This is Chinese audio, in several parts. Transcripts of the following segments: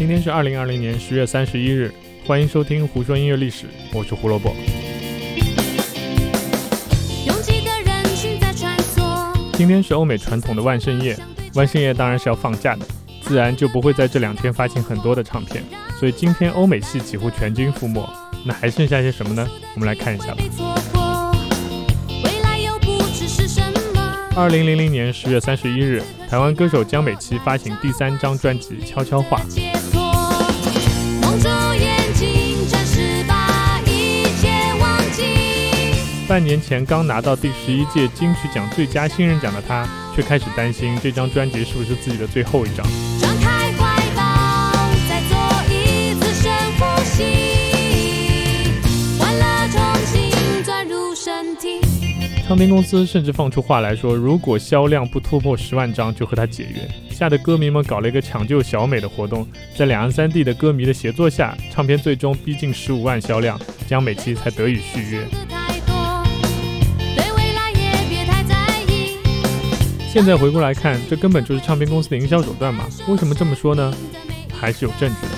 今天是二零二零年十月三十一日，欢迎收听《胡说音乐历史》，我是胡萝卜。今天是欧美传统的万圣夜，万圣夜当然是要放假的，自然就不会在这两天发行很多的唱片，所以今天欧美系几乎全军覆没。那还剩下些什么呢？我们来看一下吧。二零零零年十月三十一日，台湾歌手江美琪发行第三张专辑《悄悄话》。半年前刚拿到第十一届金曲奖最佳新人奖的他，却开始担心这张专辑是不是自己的最后一张。唱片公司甚至放出话来说，如果销量不突破十万张，就和他解约。吓得歌迷们搞了一个抢救小美的活动，在两岸三地的歌迷的协作下，唱片最终逼近十五万销量，江美琪才得以续约。现在回过来看，这根本就是唱片公司的营销手段嘛？为什么这么说呢？还是有证据的。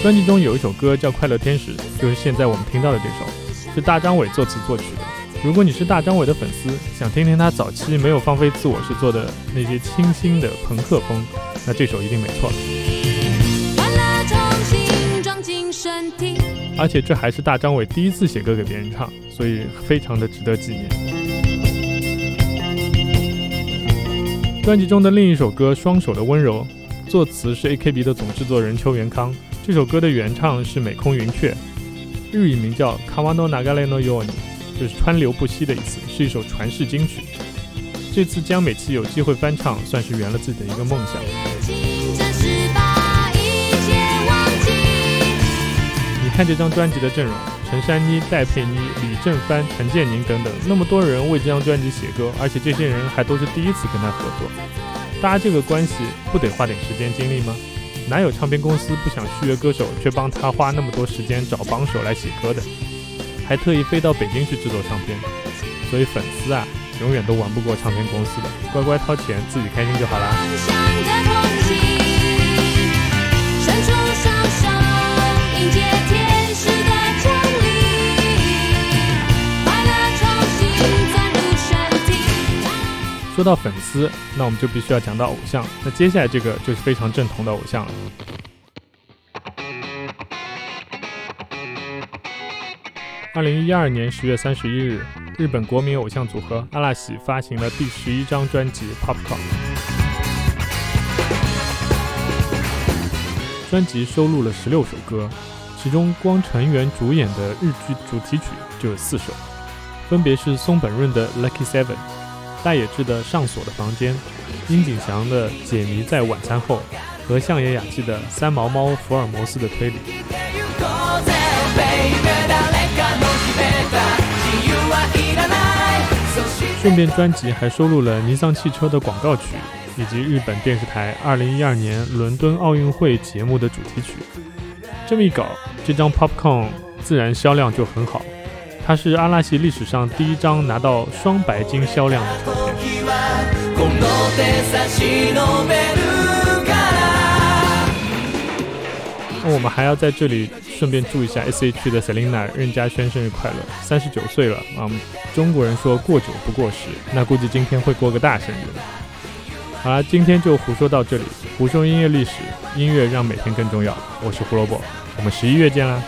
专辑中有一首歌叫《快乐天使》，就是现在我们听到的这首，是大张伟作词作曲的。如果你是大张伟的粉丝，想听听他早期没有放飞自我时做的那些清新的朋克风，那这首一定没错。而且这还是大张伟第一次写歌给别人唱，所以非常的值得纪念。专辑中的另一首歌《双手的温柔》，作词是 AKB 的总制作人邱元康。这首歌的原唱是美空云雀，日语名叫 Kawano Nagare no Yoni，就是川流不息的意思，是一首传世金曲。这次江美琪有机会翻唱，算是圆了自己的一个梦想。看这张专辑的阵容，陈珊妮、戴佩妮、李正帆、陈建宁等等，那么多人为这张专辑写歌，而且这些人还都是第一次跟他合作，搭这个关系不得花点时间精力吗？哪有唱片公司不想续约歌手，却帮他花那么多时间找帮手来写歌的？还特意飞到北京去制作唱片。所以粉丝啊，永远都玩不过唱片公司的，乖乖掏钱，自己开心就好啦。说到粉丝，那我们就必须要讲到偶像。那接下来这个就是非常正统的偶像了。二零一二年十月三十一日，日本国民偶像组合阿拉喜发行了第十一张专辑《Popcorn》。专辑收录了十六首歌，其中光成员主演的日剧主题曲就有四首，分别是松本润的《Lucky Seven》。大野智的《上锁的房间》，樱井翔的《解谜在晚餐后》，和相野雅纪的《三毛猫福尔摩斯的推理》。顺便专辑还收录了尼桑汽车的广告曲，以及日本电视台2012年伦敦奥运会节目的主题曲。这么一搞，这张 Popcorn 自然销量就很好。它是阿拉西历史上第一张拿到双白金销量的唱片。那我们还要在这里顺便祝一下 S.H. 的 Selina 任嘉轩生日快乐，三十九岁了啊！中国人说过久不过时，那估计今天会过个大生日。好了，今天就胡说到这里。胡说音乐历史，音乐让每天更重要。我是胡萝卜，我们十一月见啦！